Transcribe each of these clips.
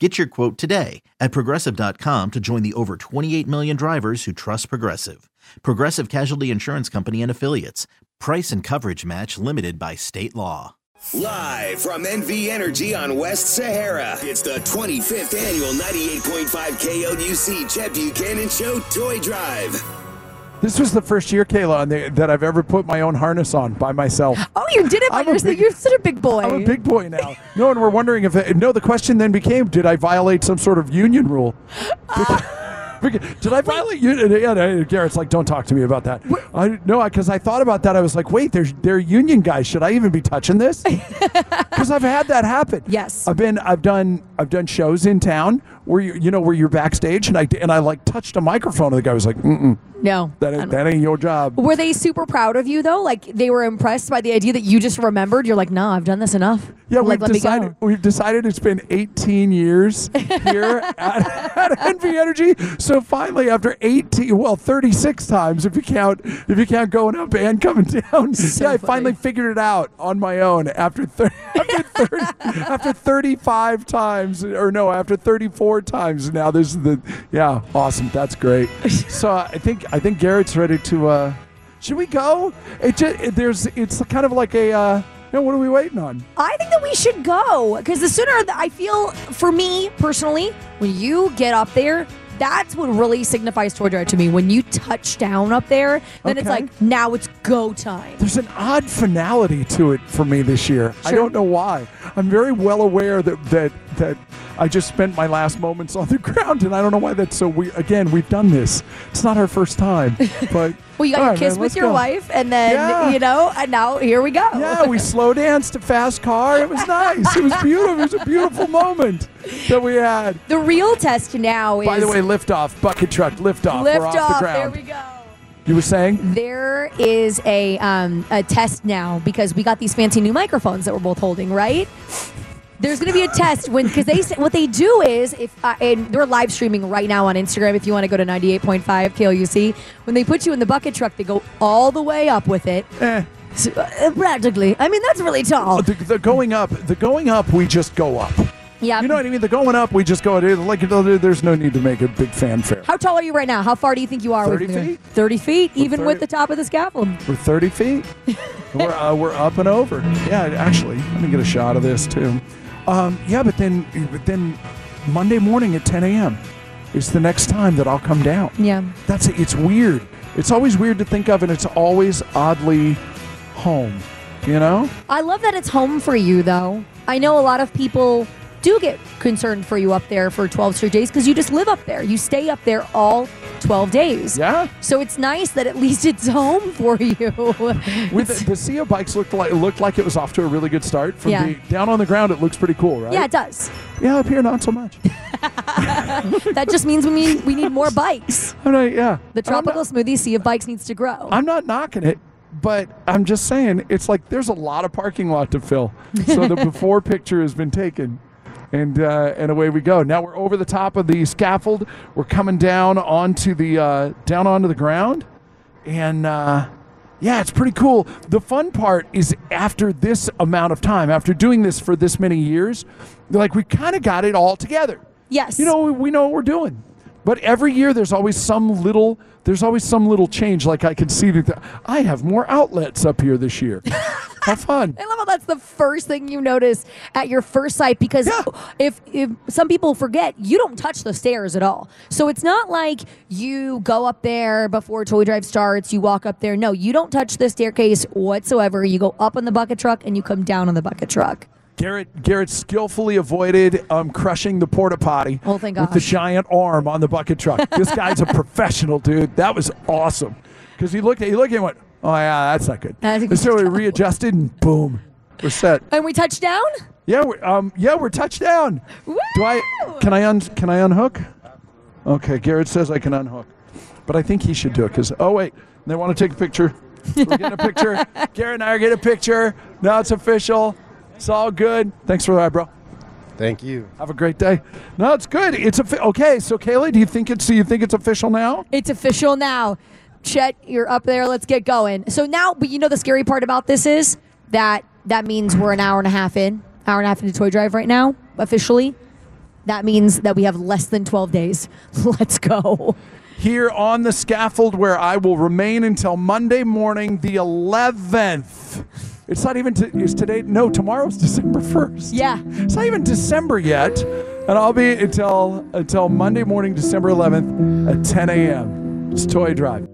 Get your quote today at progressive.com to join the over 28 million drivers who trust Progressive. Progressive Casualty Insurance Company and Affiliates. Price and coverage match limited by state law. Live from NV Energy on West Sahara, it's the 25th annual 98.5 KLUC Chet Buchanan Show Toy Drive. This was the first year, Kayla, on the, that I've ever put my own harness on by myself. Oh, you did it by yourself. big- You're such a big boy. I'm a big boy now. No, and we're wondering if it, no. The question then became, did I violate some sort of union rule? Because- Did I violate union? Yeah, Garrett's like, don't talk to me about that. I no, because I, thought about that. I was like, wait, there's they're union guys. Should I even be touching this? Because I've had that happen. Yes. I've been, I've done, I've done shows in town where you, you know, where you're backstage, and I and I like touched a microphone, and the guy was like, mm no. that ain't, that ain't your job. Were they super proud of you though? Like they were impressed by the idea that you just remembered. You're like, no, I've done this enough. Yeah, like, we've decided we've decided it's been 18 years here at, at NV Energy. So finally, after 18, well, 36 times if you count if you count going up and coming down, So yeah, I funny. finally figured it out on my own after 30, after 30, after 35 times, or no, after 34 times. Now this is the yeah, awesome. That's great. So I think I think Garrett's ready to. uh Should we go? It just it, there's it's kind of like a. uh you know, what are we waiting on? I think that we should go because the sooner that I feel, for me personally, when you get up there, that's what really signifies Toy Drive to me. When you touch down up there, then it's like now it's go time. There's an odd finality to it for me this year. I don't know why. I'm very well aware that that that I just spent my last moments on the ground, and I don't know why that's so weird. Again, we've done this. It's not our first time, but Well, you got your right, kiss man, with your go. wife, and then Yeah. you know, and now here we go. Yeah, we slow danced a fast car. It was nice. It was beautiful. It was a beautiful moment that we had. the real test now is By the way, liftoff bucket truck, liftoff. lift We're off, off. the There we go. You were saying? There is a um, a test now because we got these fancy new microphones that we're both holding, right? There's going to be a test when because they what they do is if uh, and they're live streaming right now on Instagram. If you want to go to 98.5 KLUC, when they put you in the bucket truck, they go all the way up with it. Eh. So, uh, practically, I mean that's really tall. The, the going up, the going up, we just go up. Yeah. You know what I mean? The going up, we just go. Like there's no need to make a big fanfare. How tall are you right now? How far do you think you are? 30 with me? feet? 30 feet, even 30 with the top of the scaffold. We're 30 feet. we're uh, we're up and over. Yeah, actually, let me get a shot of this too. Um, yeah, but then but then Monday morning at 10 a.m. is the next time that I'll come down. Yeah. That's it. it's weird. It's always weird to think of, and it's always oddly home. You know? I love that it's home for you, though. I know a lot of people do get concerned for you up there for 12 straight days because you just live up there. You stay up there all 12 days. Yeah. So it's nice that at least it's home for you. With the, the Sea of Bikes looked like it looked like it was off to a really good start. From Yeah. the, down on the ground, it looks pretty cool, right? yeah, it does. Yeah, up here, not so much. That just means we need, we need more bikes. I'm not, yeah. The tropical not- smoothie sea of bikes needs to grow. I'm not knocking it, but I'm just saying it's like there's a lot of parking lot to fill. So the before picture has been taken. And, uh, and away we go. Now we're over the top of the scaffold. We're coming down onto the uh, down onto the ground, and uh, yeah, it's pretty cool. The fun part is after this amount of time, after doing this for this many years, like we kind of got it all together. yes. You know, we, we know what we're doing. But every year there's always some little there's always some little change. Like I can see that I have more outlets up here this year. Have fun. I love how that's the first thing you notice at your first sight because Yeah. if if some people forget, you don't touch the stairs at all. So it's not like you go up there before Toy Drive starts, you walk up there. No, you don't touch the staircase whatsoever. You go up on the bucket truck and you come down on the bucket truck. Garrett Garrett skillfully avoided um, crushing the porta potty Oh, thank with the giant arm on the bucket truck. this guy's a professional, dude. That was awesome. Because he looked at he looked at it and went, "Oh yeah, that's not good." I think And so we- we readjusted and boom, we're set. And we touch down? Yeah, we're, um, yeah, we're touchdown. Woo! Do I? Can I un? Can I unhook? Okay, Garrett says I can unhook, but I think he should do it because. Oh wait, they want to take a picture. We're getting a picture. Garrett and I are getting a picture. Now it's official. It's all good. Thanks for that, bro. Thank you. Have a great day. No, it's good. It's a okay. So Kaylee, do you think it's? Do you think it's official now? It's official now. Chet, you're up there. Let's get going. So now, but you know the scary part about this is that that means we're an hour and a half in, hour and a half into Toy Drive right now, officially. That means that we have less than 12 days. Let's go. Here on the scaffold, where I will remain until Monday morning, the 11th. It's not even. T- is today? No, tomorrow's December 1st. Yeah. It's not even December yet, and I'll be until until Monday morning, December 11th at 10 a.m. It's Toy Drive.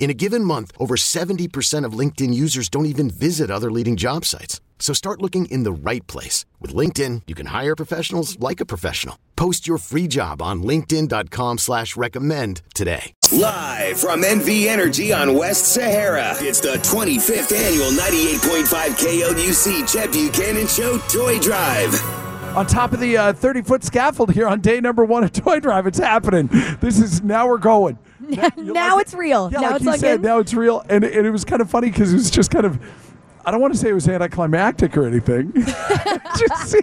In a given month, over 70% of LinkedIn users don't even visit other leading job sites. So start looking in the right place. With LinkedIn, you can hire professionals like a professional. Post your free job on linkedin.com slash recommend today. Live from NV Energy on West Sahara, it's the 25th annual 98.5 KLUC Chet Buchanan Show Toy Drive. On top of the uh, 30 foot scaffold here on day number one of Toy Drive, it's happening. This is now we're going. You now like it's real. Yeah, now like it's like said, now it's real, and, and it was kind of funny because it was just kind of. I don't want to say it was anticlimactic or anything. Just-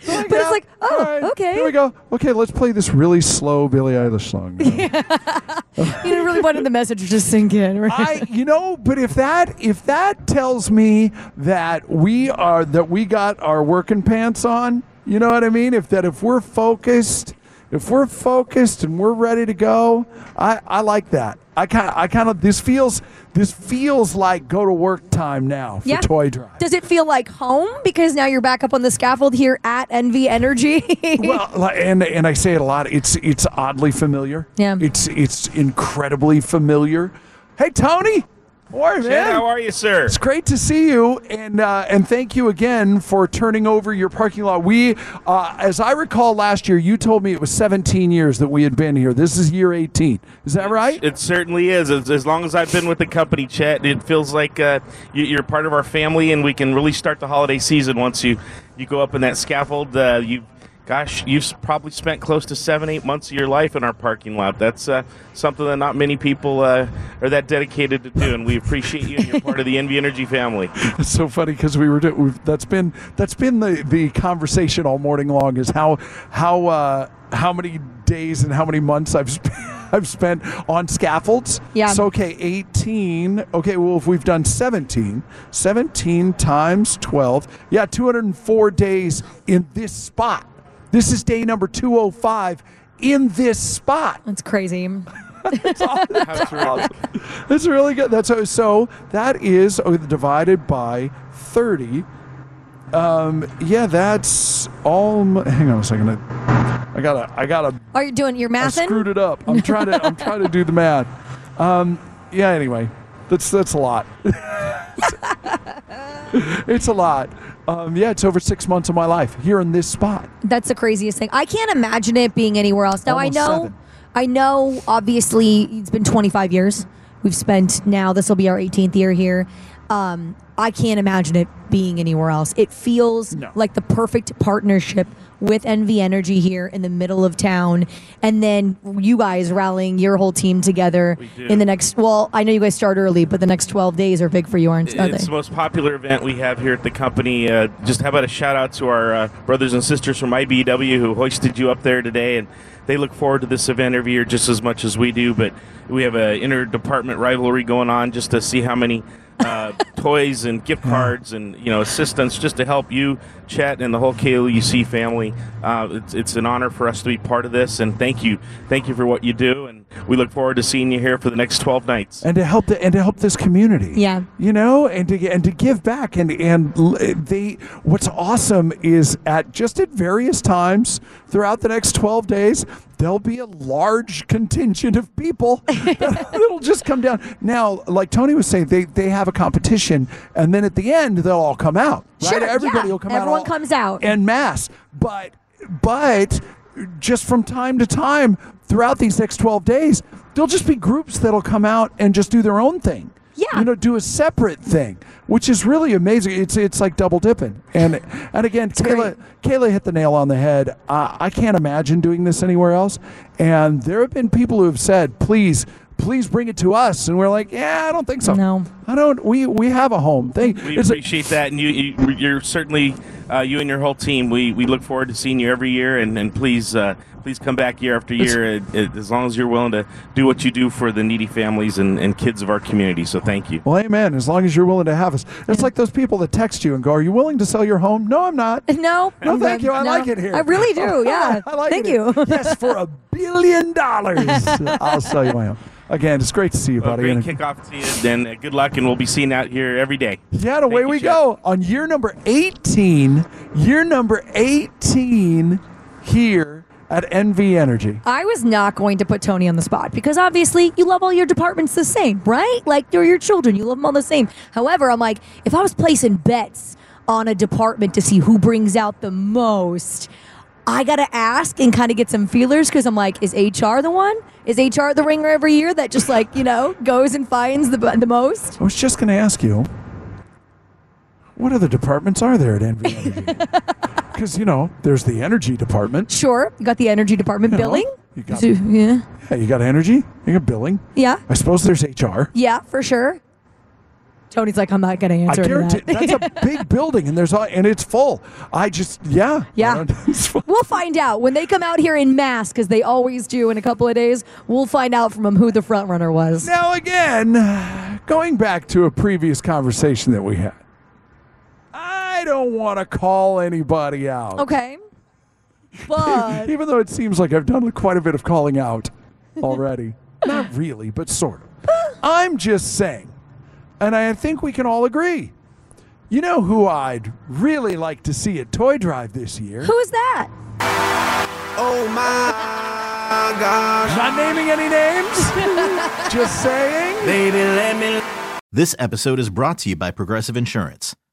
But it's like, oh, right, okay. Here we go. Okay, let's play this really slow Billie Eilish song. now. You really wanted the message to sink in, right? I, you know, but if that if that tells me that we are that we got our working pants on, you know what I mean? If that if we're focused, if we're focused and we're ready to go, I I like that. I kind of I kind of this feels this feels like go to work time now for Yeah. Toy Drive. Does it feel like home because now you're back up on the scaffold here at NV Energy? well, and and I say it a lot. It's it's oddly familiar. Yeah. It's it's incredibly familiar. Hey Tony, how are you, man? Chad, how are you, sir? It's great to see you, and uh, and thank you again for turning over your parking lot. We, uh, as I recall, last year you told me it was 17 years that we had been here. This is year 18. Is that right? It certainly is. As, as long as I've been with the company, Chet, it feels like uh, you, you're part of our family, and we can really start the holiday season once you you go up in that scaffold. Uh, you, gosh, you've probably spent close to seven, eight months of your life in our parking lot. That's uh, something that not many people uh, are that dedicated to do, and we appreciate you. and You're part of the NV Energy family. It's so funny because we were do- we've, that's been that's been the, the conversation all morning long is how how uh, how many days and how many months I've spent I've spent on scaffolds. Yeah. So, okay, 18. Okay, well, if we've done 17, 17 times 12. Yeah, 204 days in this spot. This is day number 205 in this spot. That's crazy. How terrific. That's really good. That's so, so that is oh, divided by 30. Um, yeah, that's all. Hang on a second. I, I gotta, I gotta Are you doing your math? I screwed it up. I'm trying to. I'm trying to do the math. Um, yeah. Anyway, that's that's a lot. it's a lot. Um, yeah, it's over six months of my life here in this spot. That's the craziest thing. I can't imagine it being anywhere else. Now Almost I know, seven. I know. Obviously, it's been 25 years. We've spent now. This will be our 18th year here. Um, I can't imagine it being anywhere else. It feels No. like the perfect partnership with NV Energy here in the middle of town, and then you guys rallying your whole team together in the next. Well, I know you guys start early, but the next 12 days are big for you, aren't are It's they? the most popular event we have here at the company. Uh, just how about a shout out to our uh, brothers and sisters from IBEW who hoisted you up there today, and they look forward to this event every year just as much as we do. But we have an interdepartment rivalry going on just to see how many uh, toys and gift cards and you know assistance just to help you, Chet, and the whole KLUC family. Uh, it's, it's an honor for us to be part of this, and thank you, thank you for what you do, and we look forward to seeing you here for the next 12 nights. and to help the, and to help this community. Yeah. you know, and to and to give back and and they. What's awesome is at just at various times throughout the next twelve days, there'll be a large contingent of people that'll just come down. Now, like Tony was saying, they they have a competition, and then at the end they'll all come out. Right, Sure, everybody yeah. will come out. Everyone comes out. en masse. But but just from time to time throughout these next 12 days, there'll just be groups that'll come out and just do their own thing. Yeah. You know, do a separate thing, which is really amazing. It's it's like double dipping. And and again, Kayla Kayla hit the nail on the head. Uh, I can't imagine doing this anywhere else. And there have been people who have said, "Please, please bring it to us." And we're like, "Yeah, I don't think so. No. I don't. We we have a home thing. We It's a- appreciate that, and you, you you're certainly uh, you and your whole team. We, we look forward to seeing you every year, and, and please uh, please come back year after year, uh, uh, as long as you're willing to do what you do for the needy families and, and kids of our community. So thank you. Well, amen. As long as you're willing to have us. It's like those people that text you and go, Are you willing to sell your home? No, I'm not. No, No, I'm thank good. you. I No. like it here. I really do. Yeah. I like it. Thank it you. yes, for a billion dollars, I'll sell you my home. Again, it's great to see you, Well, buddy. great kickoff to you, and uh, good luck, and we'll be seeing you out here every day. yeah, and away Thank you, we Chet. go on year number 18. Year number 18 here at NV Energy. I was not going to put Tony on the spot because obviously you love all your departments the same, right? Like they're your children, you love them all the same. However, I'm like, if I was placing bets on a department to see who brings out the most, I gotta ask and kind of get some feelers because I'm like, is HR the one? Is HR the ringer every year that just like you know goes and finds the the most? I was just going to ask you, what other departments are there at NV Energy? Because, you know, there's the energy department. Sure, you got the energy department You know, billing. you got- So, yeah, Yeah, you got energy, you got billing. yeah, I suppose there's HR. yeah, for sure. Tony's like, I'm not gonna I answer any of guarantee that. that's a big building, and there's all, and it's full. I just yeah Yeah. It's. We'll find out when they come out here in mass, because they always do in a couple of days. We'll find out from them who the front runner was. Now again, going back to a previous conversation that we had, I don't want to call anybody out. Okay. But Even though it seems like I've done quite a bit of calling out already. Not really, but sort of. I'm just saying, and I think we can all agree. You know who I'd really like to see at Toy Drive this year? who is that? Oh my gosh, Not naming any names. just saying. baby, let me. This episode is brought to you by Progressive Insurance.